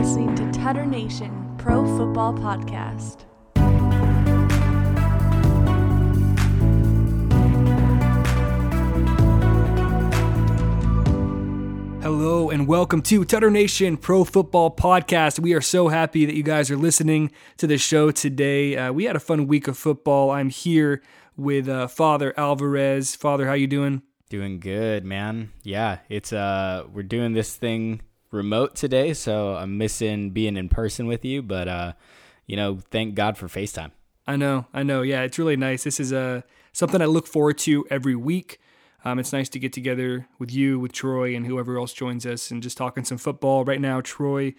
listening to Tutter Nation Pro Football Podcast. Hello and welcome to Tutter Nation Pro Football Podcast. We are so happy that you guys are listening to the show today. Uh, we had a fun week of football. I'm here with uh, Father Alvarez. Father, how you doing? Doing good, man. Yeah, it's uh we're doing this thing remote today, so I'm missing being in person with you, but uh you know, thank God for FaceTime. I know, I know. Yeah, it's really nice. This is uh, something I look forward to every week. Um, it's nice to get together with you, with Troy, and whoever else joins us, and just talking some football. Right now, Troy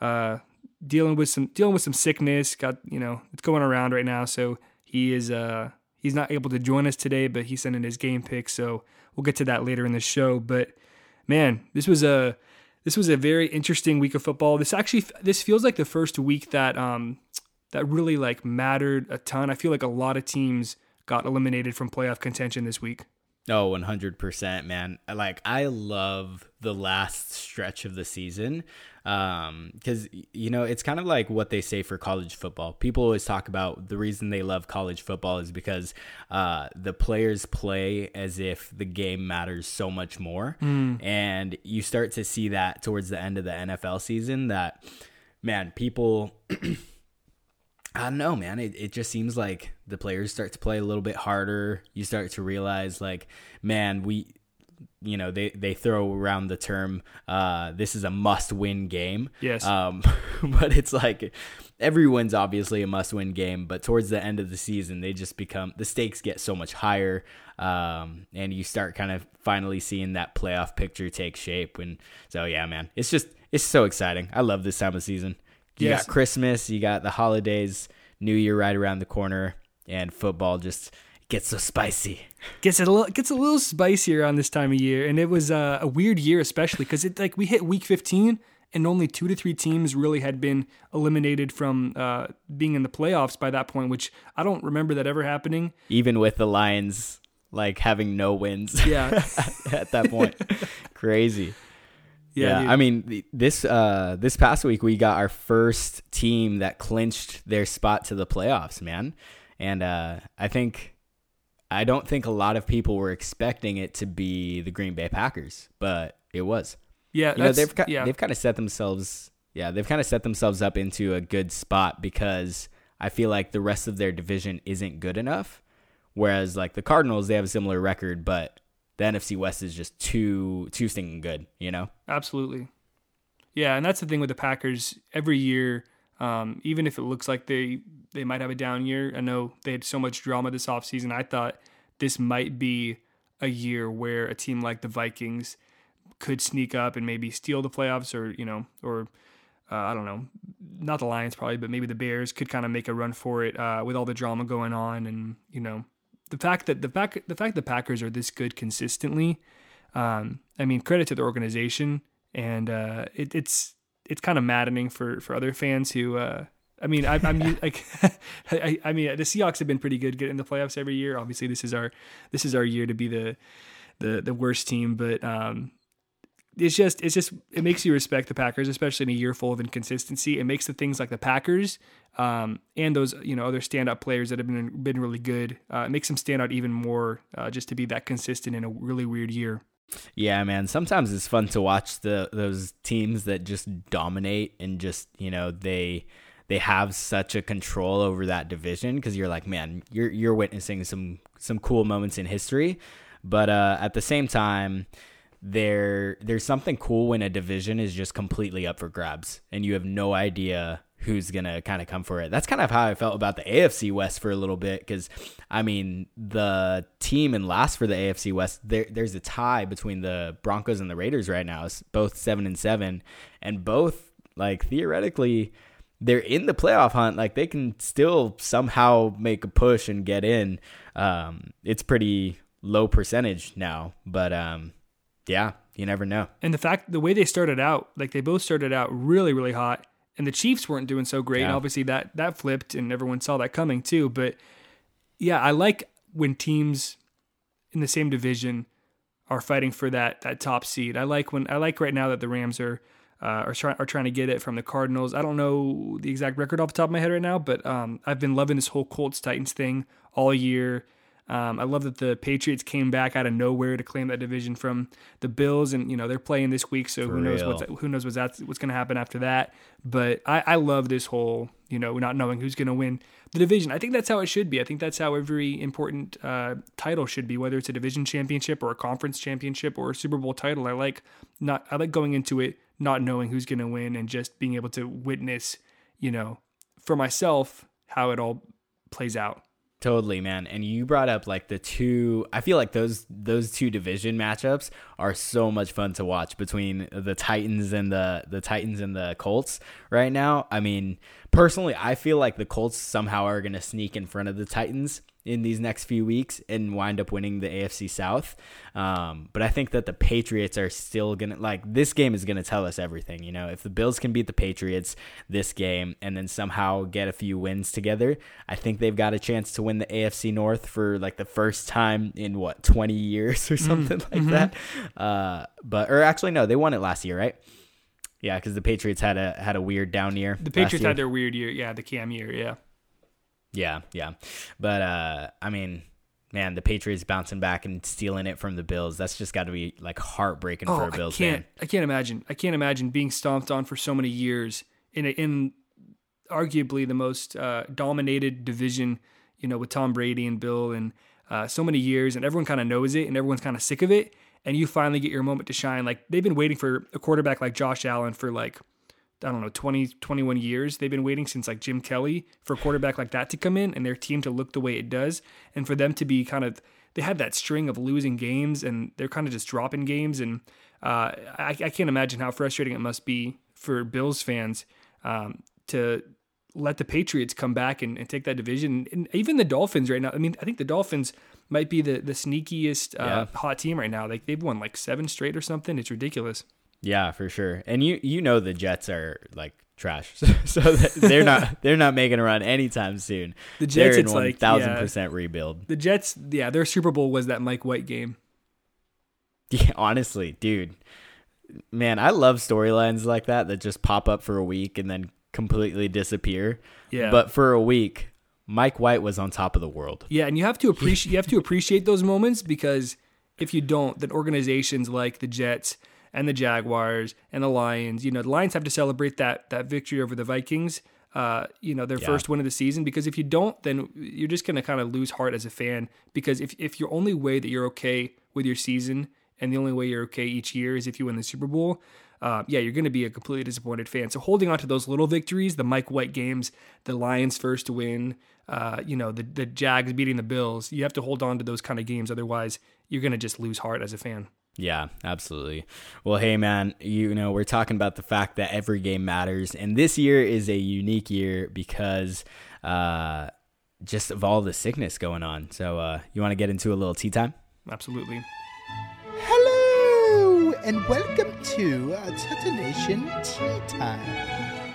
uh, dealing with some dealing with some sickness. Got you know it's going around right now, so he is uh, he's not able to join us today, but he's sending his game pick. So we'll get to that later in the show. But man, this was a this was a very interesting week of football. This actually this feels like the first week that um, that really like mattered a ton. I feel like a lot of teams got eliminated from playoff contention this week. Oh, 100%, man. Like, I love the last stretch of the season because, um, you know, it's kind of like what they say for college football. People always talk about the reason they love college football is because uh, the players play as if the game matters so much more. Mm. And you start to see that towards the end of the NFL season that, man, people. I don't know, man. It, it just seems like the players start to play a little bit harder. You start to realize, like, man, we, you know, they, they throw around the term, uh, this is a must win game. Yes. Um, but it's like everyone's obviously a must win game, but towards the end of the season, they just become, the stakes get so much higher. Um, and you start kind of finally seeing that playoff picture take shape. And so, yeah, man, it's just, it's so exciting. I love this time of season. You yes. got Christmas, you got the holidays, New Year right around the corner, and football just gets so spicy. Gets a little gets a little spicier on this time of year, and it was uh, a weird year, especially because it like we hit week 15, and only two to three teams really had been eliminated from uh, being in the playoffs by that point, which I don't remember that ever happening. Even with the Lions like having no wins, yeah, at that point, crazy. Yeah, yeah I mean this uh this past week we got our first team that clinched their spot to the playoffs, man. And uh I think I don't think a lot of people were expecting it to be the Green Bay Packers, but it was. Yeah, you know, they've yeah. they've kind of set themselves yeah, they've kind of set themselves up into a good spot because I feel like the rest of their division isn't good enough. Whereas like the Cardinals, they have a similar record, but the NFC West is just too too stinking good, you know? Absolutely. Yeah, and that's the thing with the Packers. Every year, um, even if it looks like they they might have a down year, I know they had so much drama this offseason. I thought this might be a year where a team like the Vikings could sneak up and maybe steal the playoffs, or you know, or uh, I don't know, not the Lions probably, but maybe the Bears could kind of make a run for it uh, with all the drama going on, and you know, the fact that the fact the fact the Packers are this good consistently, um, I mean, credit to the organization, and uh, it, it's it's kind of maddening for for other fans who. Uh, I mean, I, am like, I, I, mean, the Seahawks have been pretty good getting the playoffs every year. Obviously, this is our this is our year to be the the the worst team, but um, it's just it's just it makes you respect the Packers, especially in a year full of inconsistency. It makes the things like the Packers um, and those you know other standout players that have been been really good. Uh, it makes them stand out even more uh, just to be that consistent in a really weird year. Yeah, man. Sometimes it's fun to watch the those teams that just dominate and just you know they they have such a control over that division because you're like, man, you're you're witnessing some some cool moments in history, but uh, at the same time there there's something cool when a division is just completely up for grabs and you have no idea who's gonna kind of come for it. That's kind of how I felt about the AFC West for a little bit because I mean the team in last for the AFC West there there's a tie between the Broncos and the Raiders right now. It's both seven and seven, and both like theoretically they're in the playoff hunt. Like they can still somehow make a push and get in. Um, it's pretty low percentage now, but um, yeah, you never know. And the fact, the way they started out, like they both started out really, really hot, and the Chiefs weren't doing so great. Yeah. And obviously that that flipped, and everyone saw that coming too. But yeah, I like when teams in the same division are fighting for that that top seed. I like when I like right now that the Rams are uh, are, try- are trying to get it from the Cardinals. I don't know the exact record off the top of my head right now, but um, I've been loving this whole Colts Titans thing all year. Um, I love that the Patriots came back out of nowhere to claim that division from the Bills, and you know they're playing this week, so For who knows real. what's who knows what's that's what's going to happen after that. But I, I love this whole you know not knowing who's going to win the division. I think that's how it should be. I think that's how every important uh, title should be, whether it's a division championship or a conference championship or a Super Bowl title. I like not I like going into it not knowing who's going to win and just being able to witness, you know, for myself how it all plays out. Totally, man. And you brought up like the two I feel like those those two division matchups are so much fun to watch between the Titans and the the Titans and the Colts right now. I mean, personally, I feel like the Colts somehow are going to sneak in front of the Titans in these next few weeks and wind up winning the AFC South. Um, but I think that the Patriots are still going to like this game is going to tell us everything, you know. If the Bills can beat the Patriots this game and then somehow get a few wins together, I think they've got a chance to win the AFC North for like the first time in what 20 years or something like that. Uh, but or actually no, they won it last year, right? Yeah, because the Patriots had a had a weird down year. The Patriots year. had their weird year, yeah, the Cam year, yeah. Yeah, yeah. But uh I mean, man, the Patriots bouncing back and stealing it from the Bills. That's just got to be like heartbreaking for a Oh, I Bills can't. fan. I can't imagine. I can't imagine being stomped on for so many years in a, in arguably the most uh, dominated division. You know, with Tom Brady and Bill and uh, so many years, and everyone kind of knows it, and everyone's kind of sick of it. And you finally get your moment to shine. Like they've been waiting for a quarterback like Josh Allen for like I don't know 20, 21 years. They've been waiting since like Jim Kelly for a quarterback like that to come in and their team to look the way it does, and for them to be kind of they had that string of losing games and they're kind of just dropping games and uh, I, I can't imagine how frustrating it must be for Bills fans um, to let the Patriots come back and, and take that division and even the Dolphins right now. I mean, I think the Dolphins might be the the sneakiest uh, Yeah. hot team right now. Like they've won like seven straight or something. It's ridiculous. Yeah, for sure. And you you know the Jets are like trash, so that- they're not they're not making a run anytime soon. The Jets, they're in it's one like, thousand yeah. percent rebuild. The Jets, yeah, their Super Bowl was that Mike White game. Yeah, honestly, dude, man, I love storylines like that that just pop up for a week and then completely disappear. Yeah. But for a week, Mike White was on top of the world. Yeah, and you have to appreciate you have to appreciate those moments because if you don't, then organizations like the Jets and the Jaguars and the Lions, you know, the Lions have to celebrate that that victory over the Vikings. Uh, you know, their Yeah. first win of the season. Because if you don't, then you're just gonna kind of lose heart as a fan. Because if if your only way that you're okay with your season and the only way you're okay each year is if you win the Super Bowl, uh, yeah, you're going to be a completely disappointed fan. So holding on to those little victories, the Mike White games, the Lions' first win, uh, you know, the the Jags beating the Bills, you have to hold on to those kind of games. Otherwise, you're going to just lose heart as a fan. Yeah, absolutely. Well, hey, man, you know, we're talking about the fact that every game matters. And this year is a unique year because uh, just of all the sickness going on. So, uh, you want to get into a little tea time? Absolutely. Hello and welcome to uh, Tutanation Tea Time.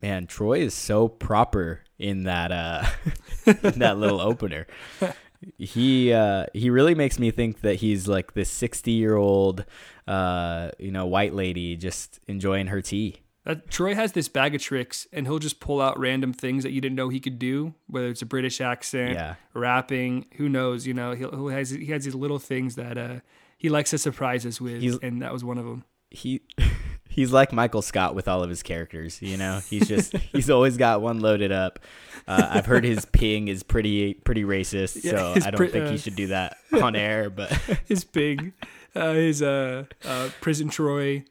Man, Troy is so proper in that uh, in that little opener. He uh, he really makes me think that he's like this sixty year old, uh, you know, white lady just enjoying her tea. Uh, Troy has this bag of tricks, and he'll just pull out random things that you didn't know he could do, whether it's a British accent, Yeah. rapping, who knows? You know, he'll, he has he has these little things that uh, he likes to surprise us with, He's- and that was one of them. he he's like Michael Scott with all of his characters. You know, he's just he's always got one loaded up. Uh, I've heard his ping is pretty pretty racist, Yeah, so I don't pri- think uh, he should do that on air. But His ping, uh, his uh, uh, prison Troy.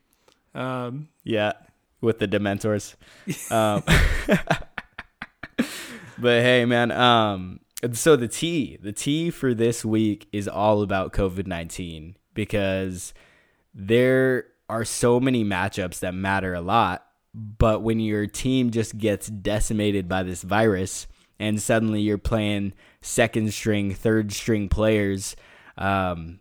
Um, yeah, with the Dementors. Um, but hey, man. Um, so the tea, the tea for this week is all about COVID nineteen because there are so many matchups that matter a lot. But when your team just gets decimated by this virus and suddenly you're playing second string, third string players, um,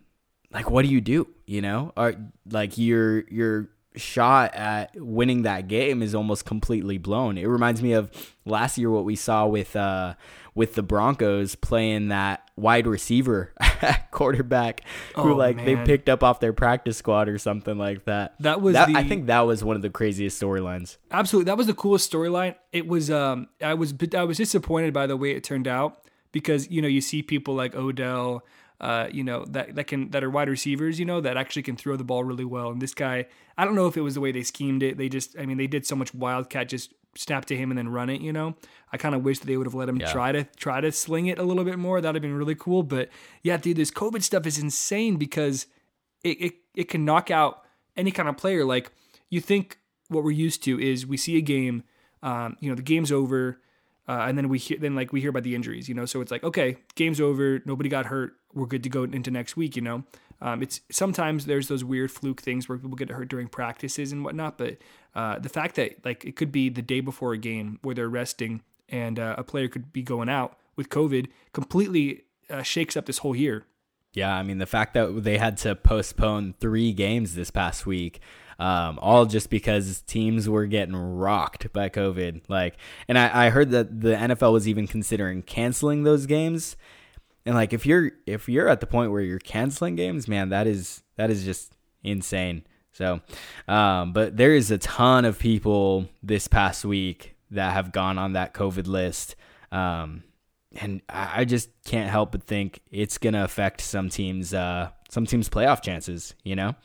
like what do you do? You know, are like you're you're shot at winning that game is almost completely blown. It reminds me of last year what we saw with uh, with the Broncos playing that wide receiver quarterback who Oh, like they picked up off their practice squad or something like that. That was I the- think that was one of the craziest storylines. Absolutely, that was the coolest storyline. It was. Um, I was. I was disappointed by the way it turned out because you know you see people like Odell, uh, you know that that can that are wide receivers, you know that actually can throw the ball really well. And this guy, I don't know if it was the way they schemed it. They just, I mean, they did so much wildcat, just snap to him and then run it. You know, I kind of wish that they would have let him Yeah. try to try to sling it a little bit more. That'd have been really cool. But yeah, dude, this COVID stuff is insane because it, it, it can knock out any kind of player. Like you think what we're used to is we see a game, um, you know, the game's over, uh, and then we hear then like we hear about the injuries, you know. So it's like okay, game's over, nobody got hurt, we're good to go into next week, you know. Um, it's sometimes there's those weird fluke things where people get hurt during practices and whatnot, but uh, the fact that like it could be the day before a game where they're resting and uh, a player could be going out with COVID completely uh, shakes up this whole year. Yeah, I mean the fact that they had to postpone three games this past week, um, all just because teams were getting rocked by COVID. Like, and I, I heard that the NFL was even considering canceling those games. And like, if you're if you're at the point where you're canceling games, man, that is that is just insane. So, um, but there is a ton of people this past week that have gone on that COVID list. Um, and I just can't help but think it's gonna affect some teams, uh, some teams' playoff chances. You know,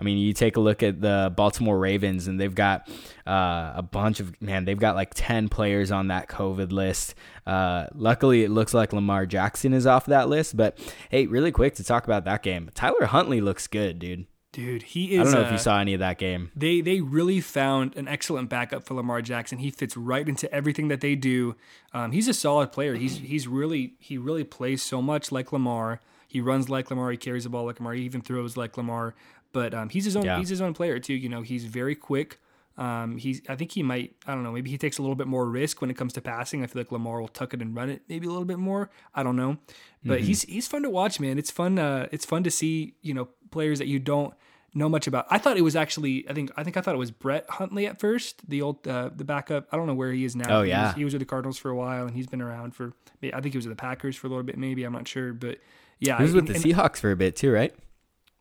I mean, you take a look at the Baltimore Ravens, and they've got uh, a bunch of man. They've got like ten players on that COVID list. Uh, luckily, it looks like Lamar Jackson is off that list. But hey, really quick to talk about that game, Tyler Huntley looks good, dude. Dude, he is. I don't know uh, if you saw any of that game. they they really found an excellent backup for Lamar Jackson. He fits right into everything that they do. Um, he's a solid player. He's he's really he really plays so much like Lamar. He runs like Lamar. He carries the ball like Lamar. He even throws like Lamar. But um, he's his own Yeah. he's his own player too. You know, he's very quick. Um, he's I think he might I don't know maybe he takes a little bit more risk when it comes to passing. I feel like Lamar will tuck it and run it maybe a little bit more. I don't know, but he's he's fun to watch, man. It's fun. Uh, it's fun to see you know players that you don't know much about. I thought it was actually I think I think I thought it was Brett Hundley at first, the old uh, the backup. I don't know where he is now. Oh, He yeah. was, he was with the Cardinals for a while and he's been around for I think he was with the Packers for a little bit maybe I'm not sure, but yeah, He was with and- the and Seahawks for a bit too, right?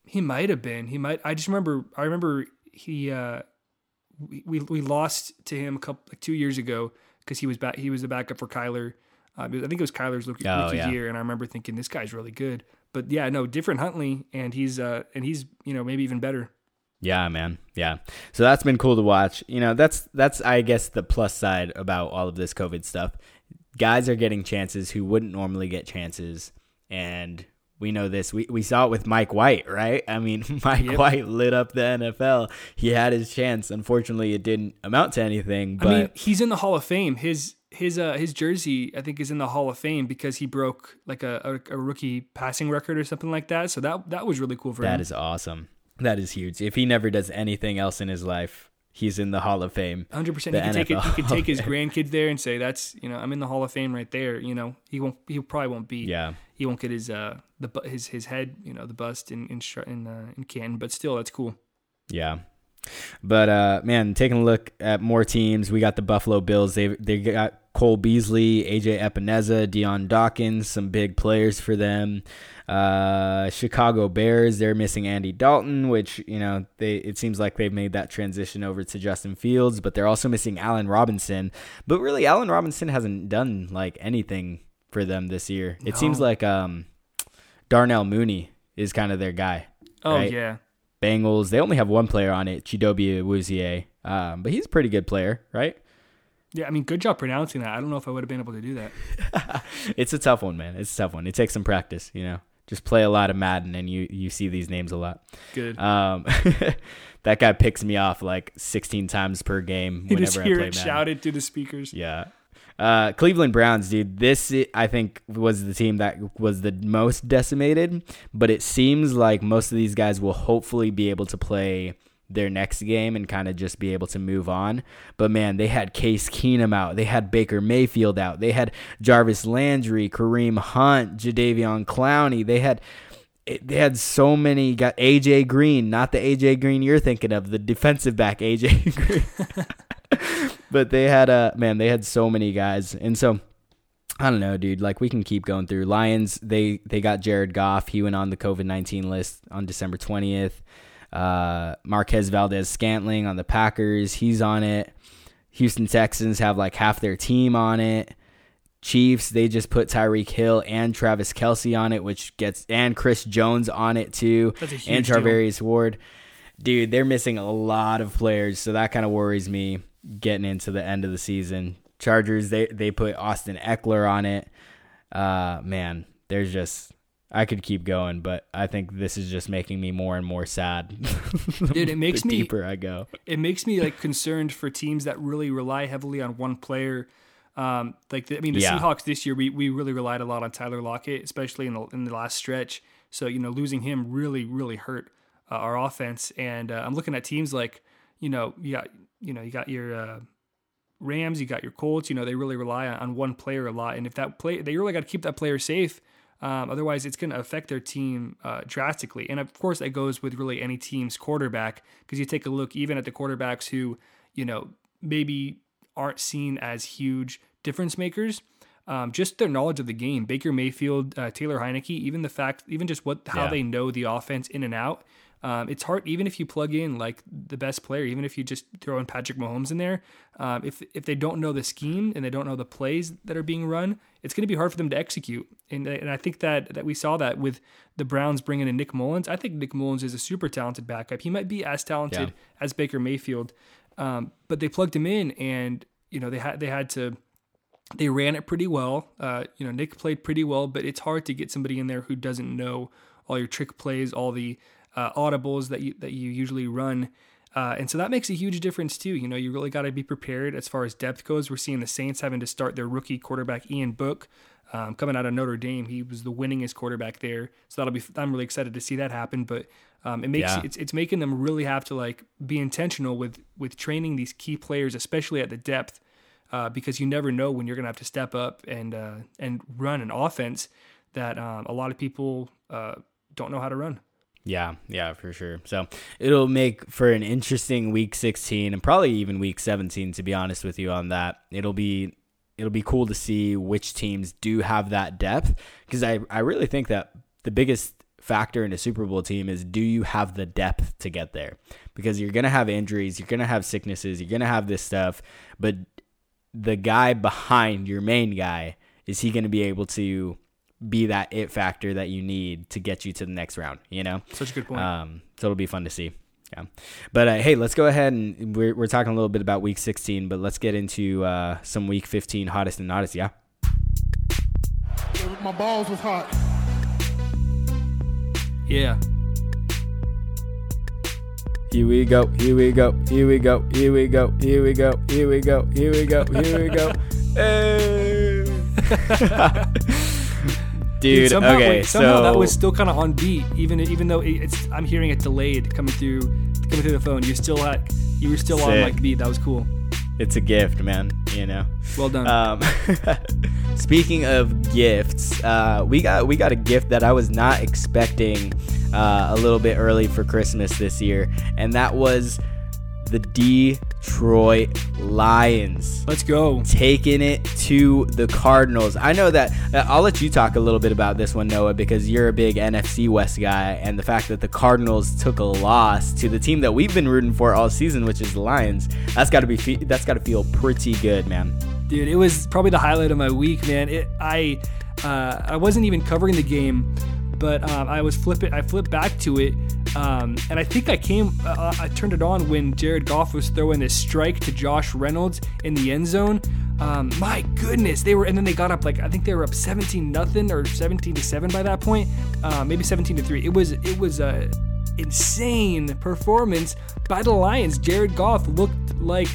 He might have been. He might. I just remember. I remember he. uh we, we we lost to him a couple like two years ago because he was back. He was the backup for Kyler. Uh, I think it was Kyler's rookie, Oh, rookie yeah. year, and I remember thinking this guy's really good. But yeah, no, different Huntley, and he's uh and he's you know maybe even better. Yeah, man. Yeah. So that's been cool to watch. You know, that's that's I guess the plus side about all of this COVID stuff. Guys are getting chances who wouldn't normally get chances and we know this. We we saw it with Mike White, right? I mean, Mike Yep. White lit up the NFL. He had his chance. Unfortunately, it didn't amount to anything, but I mean, he's in the Hall of Fame. His his uh his jersey I think is in the Hall of Fame because he broke like a, a, a rookie passing record or something like that. So that that was really cool for him. that is awesome. That is huge. If he never does anything else in his life, he's in the Hall of Fame. Hundred percent. He could take it. He could take his grandkids there and say, "That's you know, I'm in the Hall of Fame right there." You know, he won't. He probably won't be. Yeah. He won't get his uh the his his head you know the bust in in in, uh, in Canton, but still that's cool. Yeah. But uh man, taking a look at more teams, we got the Buffalo Bills. They they got Cole Beasley, AJ Epenesa, Dion Dawkins, some big players for them. Uh Chicago Bears, they're missing Andy Dalton, which, you know, they it seems like they've made that transition over to Justin Fields, but they're also missing Allen Robinson. But really Allen Robinson hasn't done like anything for them this year. It seems like um Darnell Mooney is kind of their guy. Oh Right. yeah, Bengals. They only have one player on it, Chidobe Awuzie, um, but he's a pretty good player, right? yeah. I mean, good job pronouncing that. I don't know if I would have been able to do that. It's a tough one, man. It's a tough one. It takes some practice, you know. Just play a lot of Madden, and you you see these names a lot. Good. Um, that guy picks me off like 16 times per game you whenever just I play it Madden. shouted through the speakers. Yeah. Uh, Cleveland Browns, dude. This I think was the team that was the most decimated, but it seems like most of these guys will hopefully be able to play their next game and kind of just be able to move on. But man, they had Case Keenum out, they had Baker Mayfield out, they had Jarvis Landry, Kareem Hunt, Jadeveon Clowney, they had they had so many. Got AJ Green, not the AJ Green you're thinking of, the defensive back AJ Green. but they had a uh, man. They had so many guys, and so I don't know, dude. Like we can keep going through. Lions, they they got Jared Goff. He went on the COVID nineteen list on December twentieth. Uh, Marquez Valdes-Scantling on the Packers, he's on it. Houston Texans have like half their team on it. Chiefs, they just put Tyreek Hill and Travis Kelce on it, which gets and Chris Jones on it too, and Charvarius Ward. Dude, they're missing a lot of players, so that kind of worries me getting into the end of the season. Chargers, they they put Austin Ekeler on it. Uh, man, there's just I could keep going, but I think this is just making me more and more sad. Dude, it makes me deeper I go. It makes me like concerned for teams that really rely heavily on one player um, like the, I mean, the yeah. Seahawks this year, we, we really relied a lot on Tyler Lockett, especially in the in the last stretch. So you know, losing him really really hurt uh, our offense. And uh, I'm looking at teams like you know got you know you got your uh, Rams, you got your Colts. You know they really rely on, on one player a lot, and if that play, they really got to keep that player safe. Um, otherwise, it's going to affect their team uh, drastically. And of course, that goes with really any team's quarterback because you take a look even at the quarterbacks who, you know, maybe aren't seen as huge difference makers. Um, just their knowledge of the game. Baker Mayfield, uh, Taylor Heinicke, even the fact, even just what how yeah. they know the offense in and out. Um, it's hard, even if you plug in like the best player, even if you just throw in Patrick Mahomes in there. Um, if if they don't know the scheme and they don't know the plays that are being run, it's going to be hard for them to execute. And and I think that that we saw that with the Browns bringing in Nick Mullens. I think Nick Mullens is a super talented backup. He might be as talented yeah. as Baker Mayfield, um, but they plugged him in, and you know they had they had to they ran it pretty well. Uh, you know, Nick played pretty well, but it's hard to get somebody in there who doesn't know all your trick plays, all the uh, audibles that you that you usually run. Uh, and so that makes a huge difference too. You know, you really got to be prepared as far as depth goes. We're seeing the Saints having to start their rookie quarterback Ian Book um, coming out of Notre Dame. He was the winningest quarterback there, so that'll be. I'm really excited to see that happen. But um, it makes yeah. it's it's making them really have to like be intentional with with training these key players, especially at the depth uh, because you never know when you're going to have to step up and uh, and run an offense that um, a lot of people uh, don't know how to run. Yeah, yeah, for sure. So it'll make for an interesting week 16 and probably even week 17 to be honest with you on that. It'll be it'll be cool to see which teams do have that depth because I I really think that the biggest factor in a Super Bowl team is do you have the depth to get there? Because you're going to have injuries, you're going to have sicknesses, you're going to have this stuff, but the guy behind your main guy is he going to be able to be that it factor that you need to get you to the next round you know? Such a good point. Um, so it'll be fun to see yeah. But uh, hey let's go ahead and we're, we're talking a little bit about week 16 but let's get into uh, some week 15 hottest and hottest yeah? My balls was hot. Yeah. Here we go, here we go, here we go, here we go, here we go, here we go, here we go, here we go. Hey. Dude, somehow, okay, wait, somehow so that was still kind of on beat, even even though it's I'm hearing it delayed coming through coming through the phone. You still had you were still Sick. on like beat. That was cool. It's a gift, man. You know. Well done. Um, speaking of gifts, uh, we got we got a gift that I was not expecting uh, a little bit early for Christmas this year, and that was the Detroit Lions. Let's go. Taking it to the Cardinals. I know that uh, I'll let you talk a little bit about this one, Noah, because you're a big NFC West guy, and the fact that the Cardinals took a loss to the team that we've been rooting for all season, which is the Lions. That's got to be that's got to feel pretty good, man. Dude, it was probably the highlight of my week, man. It I uh, I wasn't even covering the game but um, I was flipping. I flipped back to it, um, and I think I came. Uh, uh, I turned it on when Jared Goff was throwing this strike to Josh Reynolds in the end zone. Um, my goodness, they were, and then they got up like I think they were up 17 nothing or 17 to seven by that point, uh, maybe 17 to three. It was it was a insane performance by the Lions. Jared Goff looked like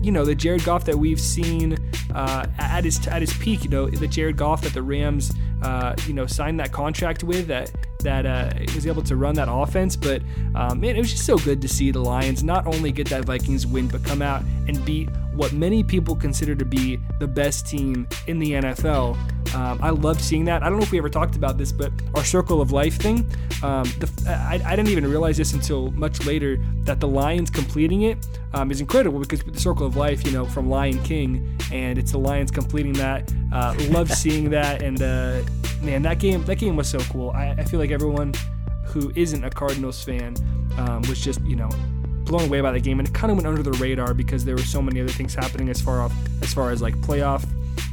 you know the Jared Goff that we've seen uh, at his at his peak. You know the Jared Goff that the Rams uh, you know signed that contract with that that uh, was able to run that offense. But um, man, it was just so good to see the Lions not only get that Vikings win, but come out and beat what many people consider to be the best team in the NFL. Um, I loved seeing that. I don't know if we ever talked about this, but our circle of life thing. Um, the, I, I, didn't even realize this until much later that the Lions completing it um, is incredible because the circle of life, you know, from Lion King, and it's the Lions completing that. Uh, love seeing that, and uh, man, that game that game was so cool. I, I feel like everyone who isn't a Cardinals fan um, was just you know blown away by the game, and it kind of went under the radar because there were so many other things happening as far off as far as like playoff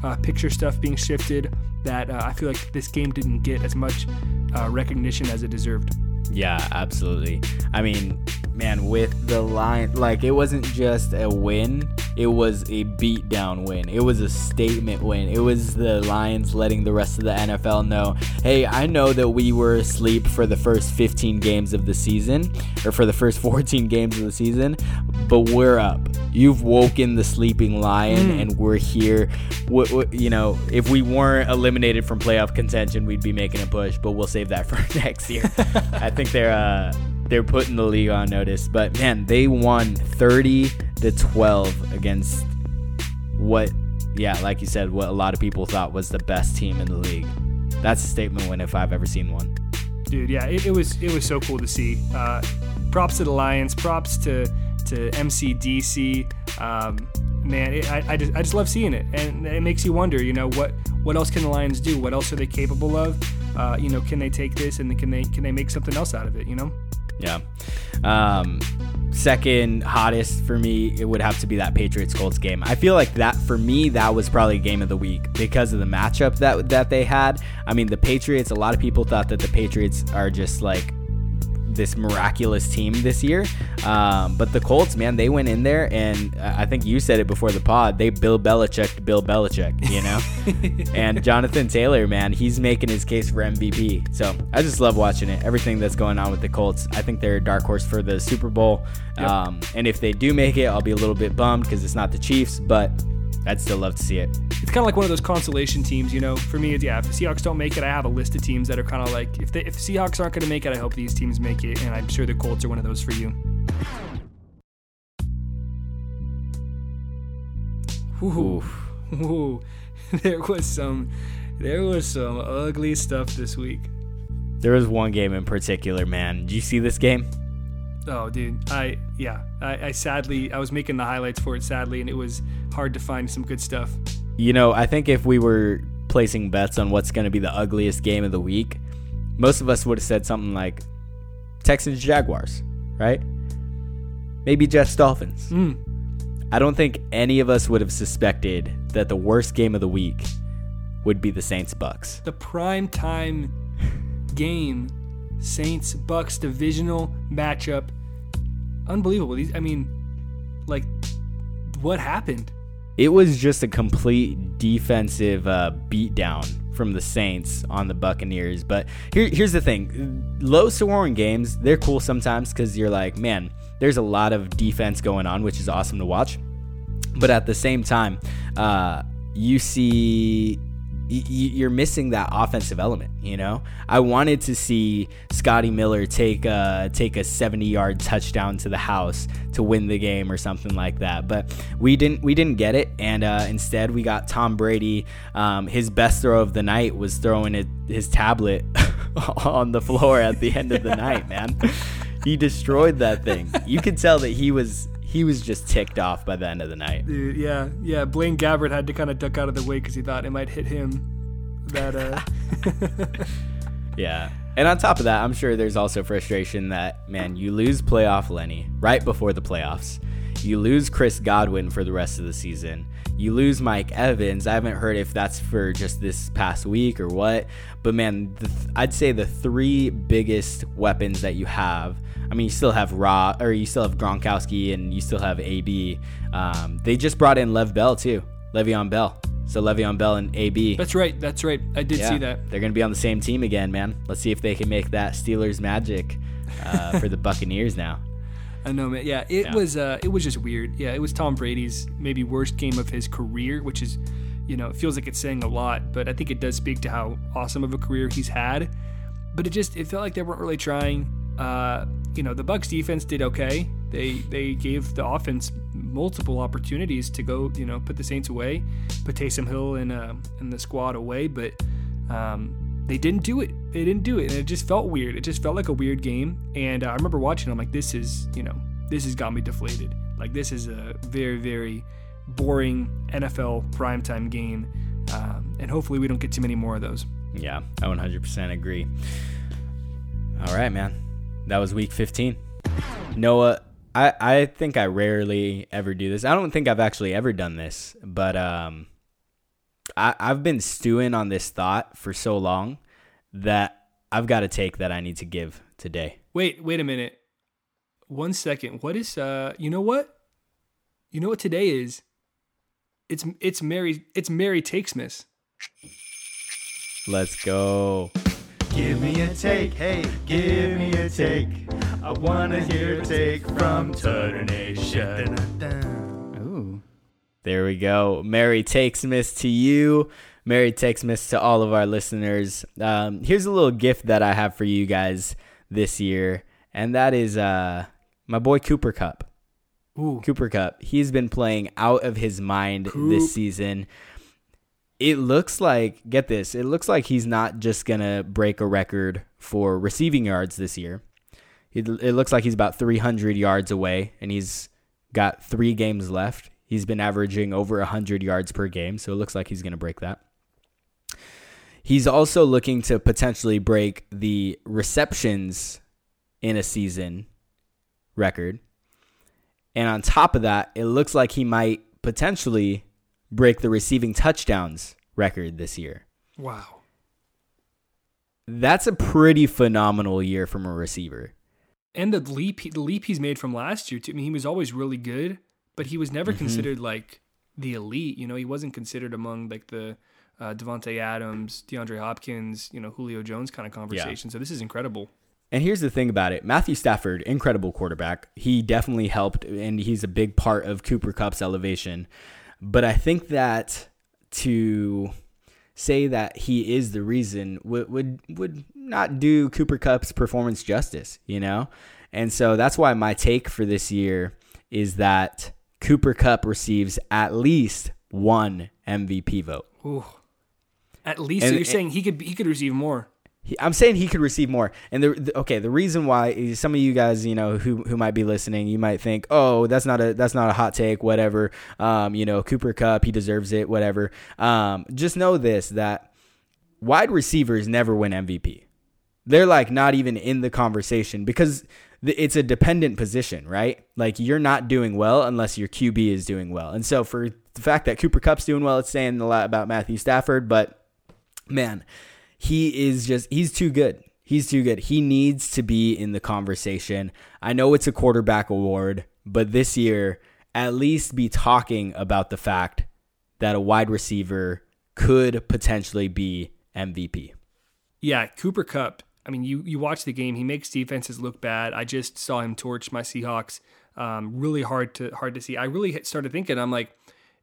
uh, picture stuff being shifted that uh, I feel like this game didn't get as much uh, recognition as it deserved. Yeah, absolutely. I mean, man, with the line, like it wasn't just a win, it was a beatdown win. It was a statement win. It was the Lions letting the rest of the NFL know hey, I know that we were asleep for the first 15 games of the season, or for the first 14 games of the season, but we're up. You've woken the sleeping lion, mm. and we're here. W- w- you know, if we weren't eliminated from playoff contention, we'd be making a push, but we'll save that for next year. I think they're. Uh, they're putting the league on notice. But man, they won 30 to 12 against what, yeah, like you said, what a lot of people thought was the best team in the league. That's a statement win if I've ever seen one. Dude, yeah, it, it was it was so cool to see. Uh, props to the Lions. Props to to MCDC. Um, man, it, I, I, just, I just love seeing it, and it makes you wonder. You know what what else can the Lions do? What else are they capable of? Uh, you know, can they take this and can they can they make something else out of it? You know. Yeah. Um, second hottest for me, it would have to be that Patriots Colts game. I feel like that for me, that was probably game of the week because of the matchup that that they had. I mean, the Patriots. A lot of people thought that the Patriots are just like this miraculous team this year. Um, but the Colts, man, they went in there, and I think you said it before the pod. They Bill Belichick Bill Belichick, you know. and Jonathan Taylor, man, he's making his case for MVP. So I just love watching it. Everything that's going on with the Colts, I think they're a dark horse for the Super Bowl. Yep. Um, and if they do make it, I'll be a little bit bummed because it's not the Chiefs, but I'd still love to see it. It's kind of like one of those consolation teams, you know. For me, it's yeah. If the Seahawks don't make it, I have a list of teams that are kind of like if they, if the Seahawks aren't going to make it, I hope these teams make it, and I'm sure the Colts are one of those for you. Ooh, ooh, there was some, there was some ugly stuff this week. There was one game in particular, man. Did you see this game? Oh, dude, I yeah, I, I, sadly I was making the highlights for it sadly, and it was hard to find some good stuff. You know, I think if we were placing bets on what's going to be the ugliest game of the week, most of us would have said something like Texans Jaguars, right? Maybe Jets Dolphins. Mm. I don't think any of us would have suspected that the worst game of the week would be the Saints Bucks. The prime time game Saints Bucks divisional matchup. Unbelievable. These, I mean, like, what happened? It was just a complete defensive uh, beatdown from the Saints on the Buccaneers. But here, here's the thing: low scoring games, they're cool sometimes because you're like, man, there's a lot of defense going on, which is awesome to watch. But at the same time, uh, you see you're missing that offensive element. You know, I wanted to see Scotty Miller take a take a 70 yard touchdown to the house to win the game or something like that, but we didn't we didn't get it, and uh, instead we got Tom Brady. Um, his best throw of the night was throwing his tablet on the floor at the end of the night. Man, he destroyed that thing. You could tell that he was he was just ticked off by the end of the night. Dude, yeah, yeah. Blaine Gabbert had to kind of duck out of the way because he thought it might hit him. That, uh. yeah. And on top of that, I'm sure there's also frustration that, man, you lose playoff Lenny right before the playoffs. You lose Chris Godwin for the rest of the season. You lose Mike Evans. I haven't heard if that's for just this past week or what. But man, th- I'd say the three biggest weapons that you have I mean, you still have Raw, or you still have Gronkowski, and you still have AB. Um, they just brought in Lev Bell too, Le'Veon Bell. So Le'Veon Bell and AB. That's right. That's right. I did yeah, see that. They're going to be on the same team again, man. Let's see if they can make that Steelers magic uh, for the Buccaneers now. I know, man. Yeah, it yeah. was. Uh, it was just weird. Yeah, it was Tom Brady's maybe worst game of his career, which is, you know, it feels like it's saying a lot, but I think it does speak to how awesome of a career he's had. But it just it felt like they weren't really trying. Uh, you know, the Bucks defense did okay. They they gave the offense multiple opportunities to go, you know, put the Saints away, put Taysom Hill in uh, in the squad away, but um, they didn't do it. They didn't do it, and it just felt weird. It just felt like a weird game. And uh, I remember watching. I'm like, this is, you know, this has got me deflated. Like this is a very, very boring NFL primetime game, um, and hopefully we don't get too many more of those. Yeah, I 100% agree. All right, man. That was week 15. Noah, I, I think I rarely ever do this. I don't think I've actually ever done this, but um, I, I've been stewing on this thought for so long that I've got a take that I need to give today. Wait, wait a minute. One second. What is uh you know what? You know what today is? It's it's Mary it's Mary Takesmas. Let's go. Give me a take, hey, give me a take. I wanna hear a take from Tutter Nation. Ooh. There we go. Merry Takesmas to you. Merry Takesmas to all of our listeners. Um, here's a little gift that I have for you guys this year, and that is uh, my boy Cooper Kupp. Ooh. Cooper Kupp. He's been playing out of his mind Coop. this season. It looks like, get this, it looks like he's not just to break a record for receiving yards this year. It, it looks like he's about 300 yards away, and he's got three games left. He's been averaging over 100 yards per game, so it looks like he's to break that. He's also looking to potentially break the receptions in a season record. And on top of that, it looks like he might potentially break the receiving touchdowns record this year. Wow. That's a pretty phenomenal year from a receiver. And the leap the leap he's made from last year too. I mean, he was always really good, but he was never considered like the elite. You know, he wasn't considered among like the uh, Davante Adams, DeAndre Hopkins, you know, Julio Jones kind of conversation. So this is incredible. And here's the thing about it Matthew Stafford, incredible quarterback. He definitely helped, and he's a big part of Cooper Kupp's elevation. But I think that to say that he is the reason would would, would not do Cooper Kupp's performance justice, you know? And so that's why my take for this year is that Cooper Kupp receives at least one MVP vote. Ooh. At least And- so you're saying he could he could receive more. I'm saying he could receive more. And the, the okay, the reason why is some of you guys, you know, who who might be listening, you might think, "Oh, that's not a that's not a hot take, whatever." Um, you know, Cooper Kupp, he deserves it, whatever. Um, just know this that wide receivers never win MVP. They're like not even in the conversation because it's a dependent position, right? Like you're not doing well unless your QB is doing well. And so for the fact that Cooper Kupp's doing well, it's saying a lot about Matthew Stafford, but man, he is just he's too good. He's too good. He needs to be in the conversation. I know it's a quarterback award, but this year at least be talking about the fact that a wide receiver could potentially be MVP. Yeah, Cooper Kupp. I mean, you you watch the game. He makes defenses look bad. I just saw him torch my Seahawks. Um, really hard to hard to see. I really started thinking. I'm like,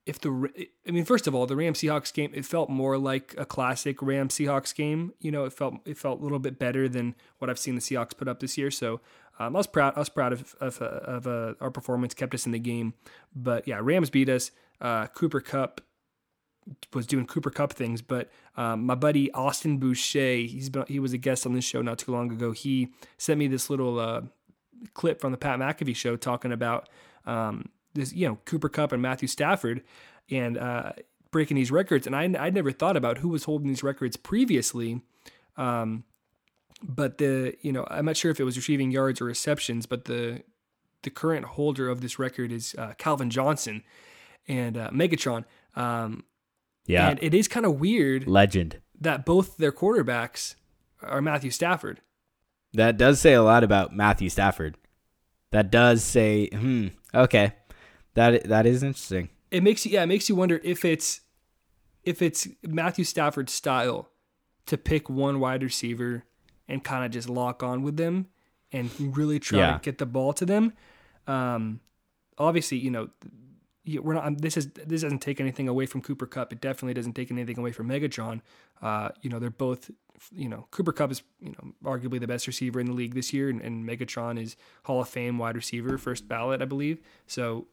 if the I mean, first of all, the Ram Seahawks game it felt more like a classic Ram Seahawks game. You know, it felt it felt a little bit better than what I've seen the Seahawks put up this year. So um, I was proud. I was proud of of, uh, of uh, our performance. Kept us in the game. But yeah, Rams beat us. Uh, Cooper Kupp was doing Cooper Kupp things, but um, my buddy Austin Boucher, he's been, he was a guest on this show not too long ago. He sent me this little uh, clip from the Pat McAfee show talking about um, this, you know, Cooper Kupp and Matthew Stafford and uh, breaking these records. And I I never thought about who was holding these records previously. Um, but the you know I'm not sure if it was receiving yards or receptions, but the the current holder of this record is uh, Calvin Johnson and uh, Megatron. Um, Yeah. and it is kind of weird Legend. that both their quarterbacks are Matthew Stafford. That does say a lot about Matthew Stafford. That does say, hmm, okay. That that is interesting. It makes you yeah, it makes you wonder if it's if it's Matthew Stafford's style to pick one wide receiver and kind of just lock on with them and really try Yeah. to get the ball to them. Um, obviously, you know, we're not. This is this doesn't take anything away from Cooper Kupp. It definitely doesn't take anything away from Megatron. Uh, you know, they're both. You know, Cooper Kupp is you know arguably the best receiver in the league this year, and, and Megatron is Hall of Fame wide receiver, first ballot, I believe. So,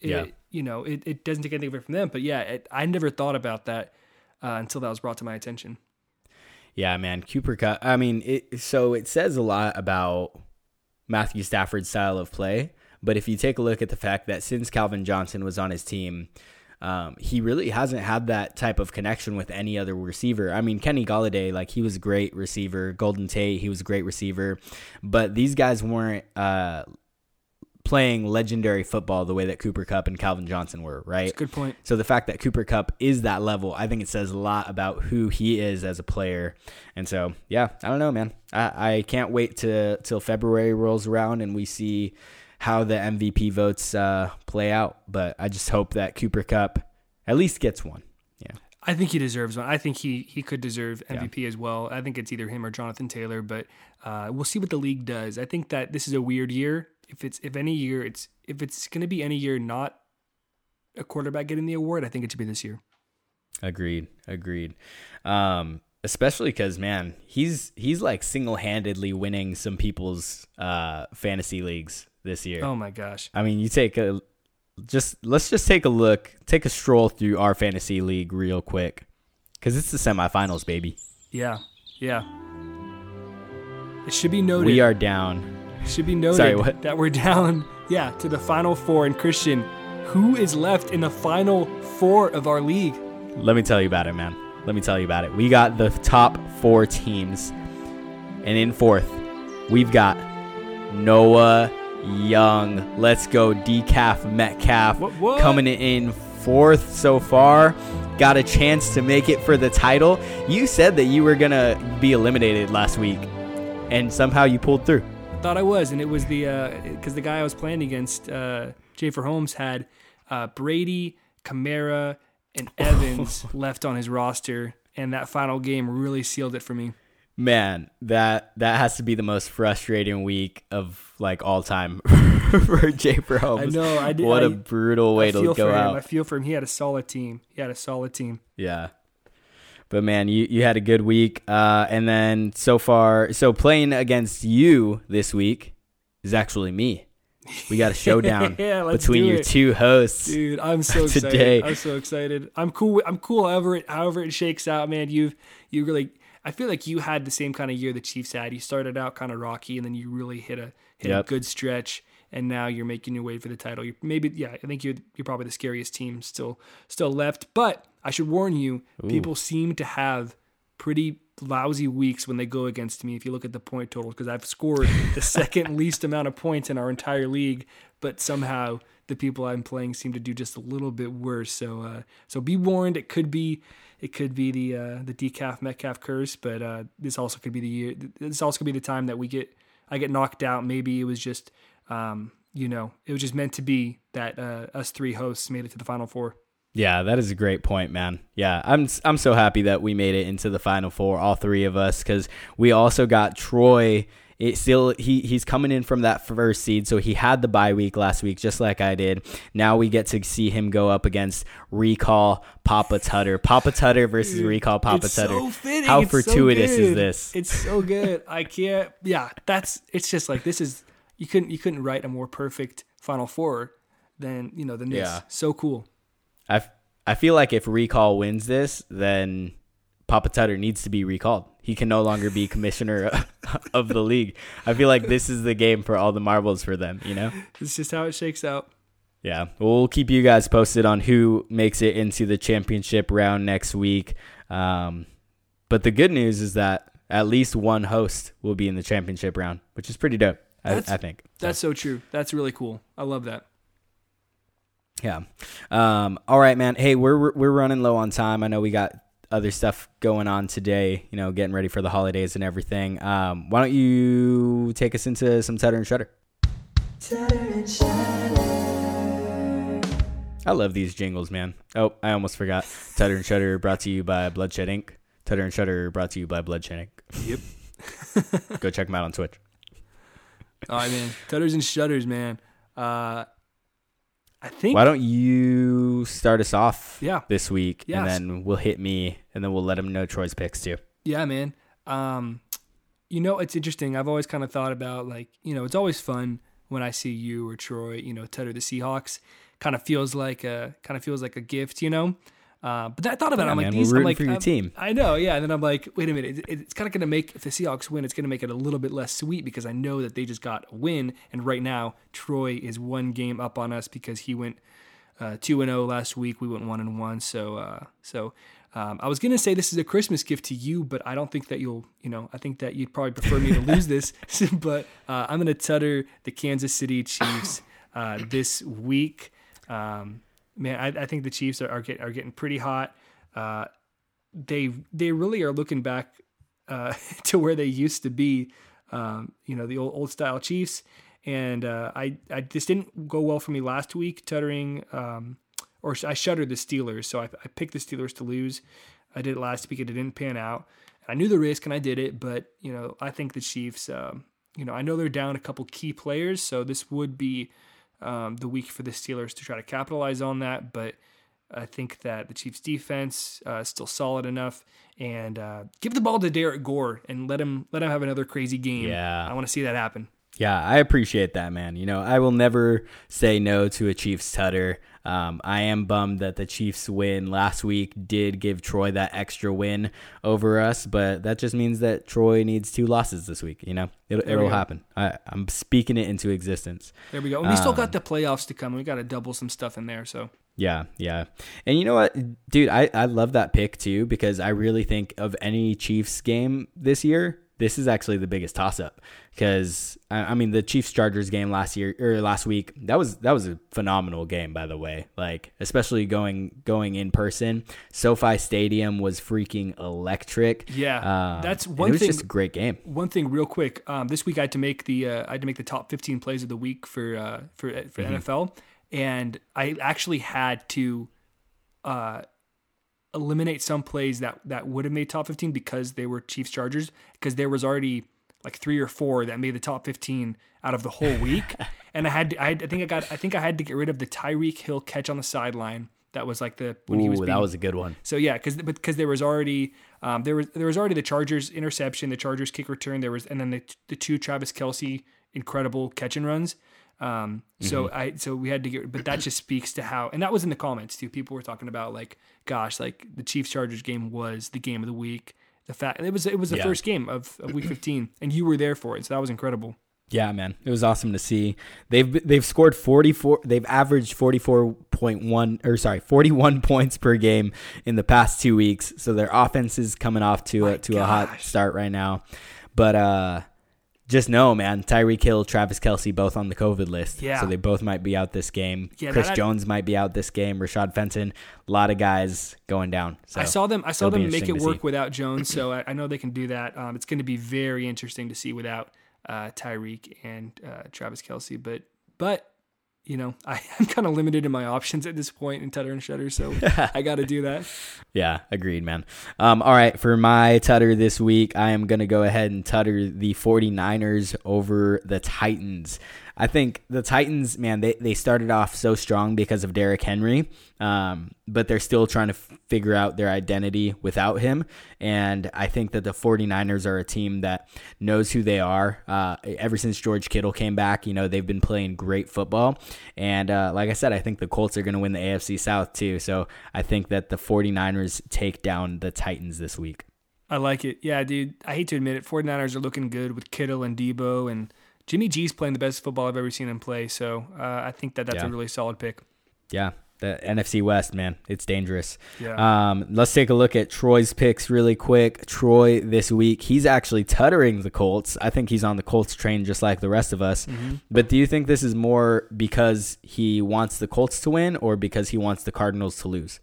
it, Yeah. you know, it, it doesn't take anything away from them. But yeah, it, I never thought about that uh, until that was brought to my attention. Yeah, man, Cooper Kupp. I mean, it, so it says a lot about Matthew Stafford's style of play. But if you take a look at the fact that since Calvin Johnson was on his team, um, he really hasn't had that type of connection with any other receiver. I mean, Kenny Golladay, like he was a great receiver. Golden Tate, he was a great receiver. But these guys weren't uh, playing legendary football the way that Cooper Kupp and Calvin Johnson were, right? That's a good point. So the fact that Cooper Kupp is that level, I think it says a lot about who he is as a player. And so, yeah, I don't know, man. I, I can't wait to till February rolls around and we see how the MVP votes uh, play out. But I just hope that Cooper Kupp at least gets one. Yeah. I think he deserves one. I think he he could deserve MVP as well. I think it's either him or Jonathan Taylor, but uh, we'll see what the league does. I think that this is a weird year. If it's if any year it's if it's going to be any year not a quarterback getting the award, I think it should be this year. Agreed. Agreed. Um, especially because man, he's he's like single handedly winning some people's uh, fantasy leagues this year. Oh my gosh. I mean, you take a just let's just take a look, take a stroll through our fantasy league real quick, because it's the semifinals, baby. Yeah. Yeah. It should be noted. We are down. It should be noted Sorry, what? that we're down, yeah, to the final four. And Christian, who is left in the final four of our league? Let me tell you about it, man. Let me tell you about it. We got the top four teams, and in fourth, we've got Noah Young. Let's go, Decaf Metcalf What- what? coming in fourth so far. Got a chance to make it for the title. You said that you were gonna be eliminated last week, and somehow you pulled through. I thought I was, and it was the because the guy I was playing against, uh, For Holmes, had uh, Brady, Kamara, and Evans left on his roster, and that final game really sealed it for me. Man, that that has to be the most frustrating week of like all time for Jay Holmes. I know, I did- What a I- brutal way I to feel go for him. I feel for him. He had a solid team. He had a solid team. Yeah. But man, you, you had a good week. Uh, and then so far, so playing against you this week is actually me. We got a showdown Yeah, between your two hosts. Dude, I'm so excited. Today. I'm so excited. I'm cool. I'm cool. However, it, however it shakes out, man. You've you really. I feel like you had the same kind of year the Chiefs had. You started out kind of rocky, and then you really hit a hit Yep. a good stretch, and now you're making your way for the title. You're maybe yeah. I think you're you're probably the scariest team still still left. But I should warn you, people seem to have pretty lousy weeks when they go against me if you look at the point totals because I've scored the second least amount of points in our entire league but somehow the people I'm playing seem to do just a little bit worse so uh, so be warned it could be it could be the uh, the decaf Metcalf curse but uh, this also could be the year this also could be the time that we get I get knocked out maybe it was just um, you know it was just meant to be that uh, us three hosts made it to the final four Yeah, that is a great point, man. Yeah, I'm I'm so happy that we made it into the final four, all three of us, because we also got Troy. It still he he's coming in from that first seed, so he had the bye week last week, just like I did. Now we get to see him go up against Recall Papa Tutter, Papa Tutter versus Recall Papa Tutter. So fitting. How It's so fortuitous is this? It's so good. I can't. Yeah, that's. It's just like this is. You couldn't. You couldn't write a more perfect Final Four than you know than this. Yeah. So cool. I I feel like if Recall wins this, then Papa Tutter needs to be recalled. He can no longer be commissioner of the league. I feel like this is the game for all the marbles for them, you know? It's just how it shakes out. Yeah. We'll keep you guys posted on who makes it into the championship round next week. Um, but the good news is that at least one host will be in the championship round, which is pretty dope, I, I think. So. That's so true. That's really cool. I love that. Yeah. Um, all right, man. Hey, we're we're running low on time. I know we got other stuff going on today. You know, getting ready for the holidays and everything. Um, why don't you take us into some Tutter and Shutter? Tutter and Shutter. I love these jingles, man. Oh, I almost forgot. Tutter and Shutter brought to you by Bloodshed Inc. Tutter and Shutter brought to you by Bloodshed Inc. Yep. Go check them out on Twitch. All right, man. Tutters and shutters, man. Uh, I think. Why don't you start us off Yeah. this week, Yes. and then we'll hit me, and then we'll let them know Troy's picks too. Yeah, man. Um, you know, it's interesting. I've always kind of thought about like, you know, it's always fun when I see you or Troy, you know, tutter the Seahawks kind of feels like a kind of feels like a gift, you know. Uh, but I thought about it. I'm like, man, we're these. I'm like, for your I'm- team. I know, yeah. And then I'm like, wait a minute. It, it's kind of going to make if the Seahawks win, it's going to make it a little bit less sweet because I know that they just got a win, and right now Troy is one game up on us because he went uh, two and zero last week. We went one and one. So, uh, so um, I was going to say this is a Christmas gift to you, but I don't think that you'll. You know, I think that you'd probably prefer me to lose this. but uh, I'm going to tutter the Kansas City Chiefs uh, this week. Um, man, I, I think the Chiefs are are, get, are getting pretty hot. Uh, they they really are looking back uh, to where they used to be. Um, you know, the old old style Chiefs, and uh, I I didn't go well for me last week, tuttering. Um, or I shuttered the Steelers, so I, I picked the Steelers to lose. I did it last week; and it didn't pan out. I knew the risk and I did it, but you know, I think the Chiefs. Um, you know, I know they're down a couple key players, so this would be um, the week for the Steelers to try to capitalize on that. But I think that the Chiefs' defense uh, is still solid enough, and uh, give the ball to Derrick Gore and let him let him have another crazy game. Yeah. I want to see that happen. Yeah, I appreciate that, man. You know, I will never say no to a Chiefs tutter. Um, I am bummed that the Chiefs win last week did give Troy that extra win over us, but that just means that Troy needs two losses this week. You know, it'll, it'll happen. I, I'm speaking it into existence. There we go. And we still Um, got the playoffs to come. We got to double some stuff in there. So Yeah, yeah. And you know what, dude, I, I love that pick too because I really think of any Chiefs game this year, this is actually the biggest toss up. Because I, I mean the Chiefs Chargers game last year or last week, that was that was a phenomenal game by the way. Like especially going going in person. SoFi Stadium was freaking electric. Yeah, Um, that's one It was thing- just a great game. one thing real quick. Um, this week I had to make the uh, I had to make the top 15 plays of the week for uh, for for NFL, and I actually had to uh, eliminate some plays that that would have made top 15 because they were Chiefs Chargers because there was already like three or four that made the top 15 out of the whole week, and I had to, I, had, I think I got I think I had to get rid of the Tyreek Hill catch on the sideline. That was like the when he was being, that was a good one. so yeah, because because there was already um, there was there was already the Chargers interception, the Chargers kick return. There was and then the the two Travis Kelce incredible catch and runs. Um, so I so we had to get, but that just speaks to how, and that was in the comments too. People were talking about like, gosh, like the Chiefs Chargers game was the game of the week. The fact it was it was the Yeah. first game of, of week 15, and you were there for it, so that was incredible. Yeah, man, it was awesome to see. They've they've scored forty four. They've averaged forty four point one or sorry forty one points per game in the past two weeks. So their offense is coming off to My a to a hot start right now. But uh, just know, man, Tyreek Hill, Travis Kelce, both on the COVID list. Yeah. So they both might be out this game. Yeah, Chris that- Jones might be out this game. Rashad Fenton, a lot of guys going down. So I saw them. I saw them make it work see. without Jones, so I, I know they can do that. Um, it's going to be very interesting to see without uh, Tyreek and uh, Travis Kelce. But but you know I, I'm kind of limited in my options at this point in Tutter and Shutter, so I got to do that. Yeah, agreed, man. Um, all right, for my tutter this week, I am going to go ahead and tutter the 49ers over the Titans. I think the Titans, man, they, they started off so strong because of Derrick Henry, um, but they're still trying to f- figure out their identity without him. And I think that the 49ers are a team that knows who they are. Uh, ever since George Kittle came back, you know, they've been playing great football. And uh, like I said, I think the Colts are going to win the AFC South too. So I think that the 49ers take down the Titans this week. I like it. Yeah, dude. I hate to admit it. 49ers are looking good with Kittle and Deebo, and Jimmy G's playing the best football I've ever seen him play. So uh, I think that that's Yeah. a really solid pick. Yeah, the NFC West, man, it's dangerous. Yeah. Um, let's take a look at Troy's picks really quick. Troy this week, he's actually tuttering the Colts. I think he's on the Colts train just like the rest of us. But do you think this is more because he wants the Colts to win or because he wants the Cardinals to lose?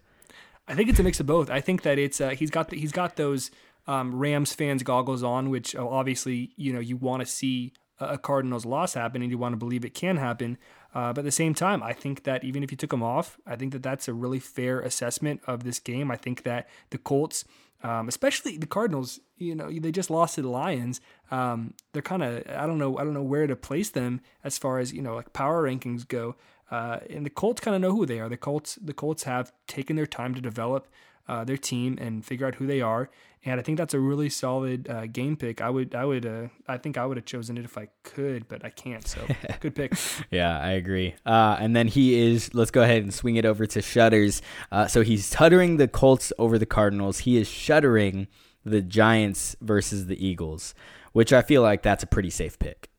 I think it's a mix of both. I think that it's uh, he's got the, he's got those um, Rams fans goggles on, which uh, obviously you know you want to see a Cardinals loss happen and you want to believe it can happen. Uh, but at the same time, I think that even if you took them off, I think that that's a really fair assessment of this game. I think that the Colts, um, especially the Cardinals, you know, they just lost to the Lions. Um, they're kind of I don't know I don't know where to place them as far as you know like power rankings go. Uh, and the Colts kind of know who they are. The Colts, the Colts have taken their time to develop uh, their team and figure out who they are. And I think that's a really solid uh, game pick. I would, I would, uh, I think I would have chosen it if I could, but I can't. So good pick. Yeah, I agree. Uh, and then he is. Let's go ahead and swing it over to Shutters. Uh, so he's shuttering the Colts over the Cardinals. He is shuttering the Giants versus the Eagles, which I feel like that's a pretty safe pick.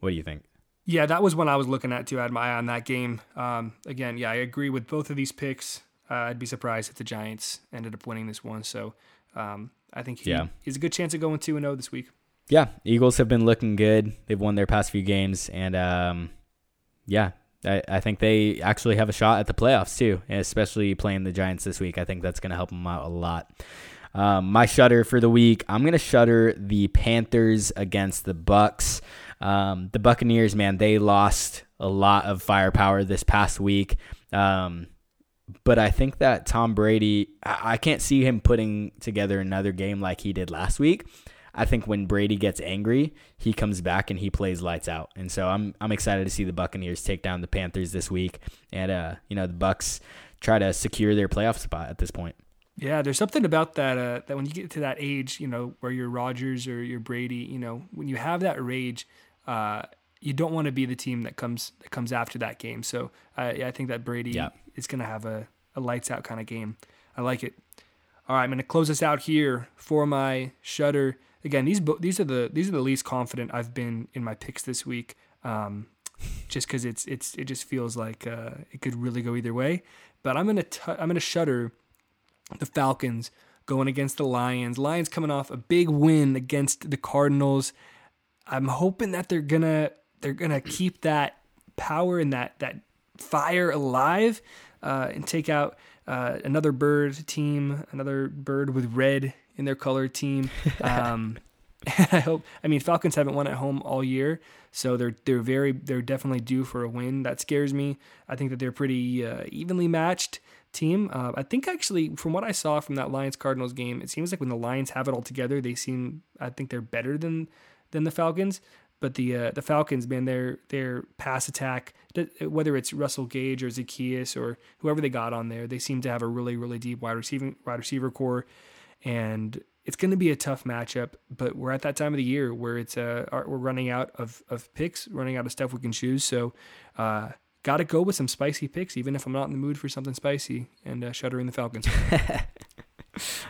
What do you think? Yeah, that was one I was looking at too. I had my eye on that game. Um, again, yeah, I agree with both of these picks. Uh, I'd be surprised if the Giants ended up winning this one. So um, I think he Yeah. he's a good chance of going two and zero this week. Yeah, Eagles have been looking good. They've won their past few games, and um, yeah, I, I think they actually have a shot at the playoffs too, especially playing the Giants this week. I think that's going to help them out a lot. Um, my shutter for the week, I'm going to shutter the Panthers against the Bucks. Um, the Buccaneers, man, they lost a lot of firepower this past week. Um, but I think that Tom Brady, I can't see him putting together another game like he did last week. I think when Brady gets angry, he comes back and he plays lights out. And so I'm I'm excited to see the Buccaneers take down the Panthers this week, and uh, you know the Bucks try to secure their playoff spot at this point. Yeah, there's something about that uh, that when you get to that age, you know, where you're Rodgers or you're Brady, you know, when you have that rage, uh, you don't want to be the team that comes that comes after that game. So uh, yeah, I think that Brady Yeah. is going to have a, a lights out kind of game. I like it. All right, I'm going to close this out here for my shutter. Again, these these are the these are the least confident I've been in my picks this week. Um, just because it's it's it just feels like uh, it could really go either way. But I'm gonna t- I'm gonna shutter the Falcons going against the Lions. Lions coming off a big win against the Cardinals. I'm hoping that they're gonna they're gonna keep that power and that that fire alive uh, and take out uh, another bird team, another bird with red in their color team. Um, I hope. I mean, Falcons haven't won at home all year, so they're they're very they're definitely due for a win. That scares me. I think that they're pretty uh, evenly matched team. Uh, I think actually, from what I saw from that Lions Cardinals game, it seems like when the Lions have it all together, they seem. I think they're better than than the Falcons. But the uh, the Falcons, man, their their pass attack, whether it's Russell Gage or Zaccheaus or whoever they got on there, they seem to have a really really deep wide receiving wide receiver core, and it's going to be a tough matchup. But we're at that time of the year where it's uh we're running out of of picks, running out of stuff we can choose. So, uh, got to go with some spicy picks, even if I'm not in the mood for something spicy. And uh, shuttering the Falcons.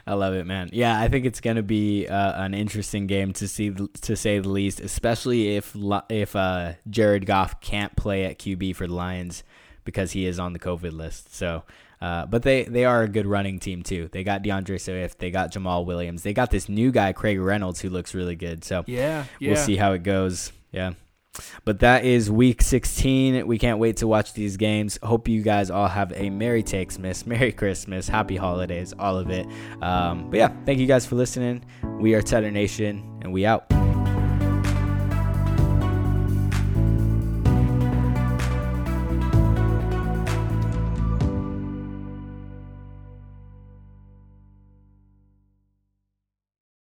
I love it, man. Yeah, I think it's gonna be uh, an interesting game to see, to say the least. Especially if if uh, Jared Goff can't play at QB for the Lions because he is on the COVID list. So, uh, but they they are a good running team too. They got DeAndre Swift, they got Jamaal Williams, they got this new guy Craig Reynolds who looks really good. So Yeah, yeah. we'll see how it goes. Yeah. But that is week 16. We can't wait to watch these games. Hope you guys all have a Merry Takesmas, Merry Christmas, Happy Holidays, all of it. Um, but yeah, thank you guys for listening. We are Tether Nation, and we out.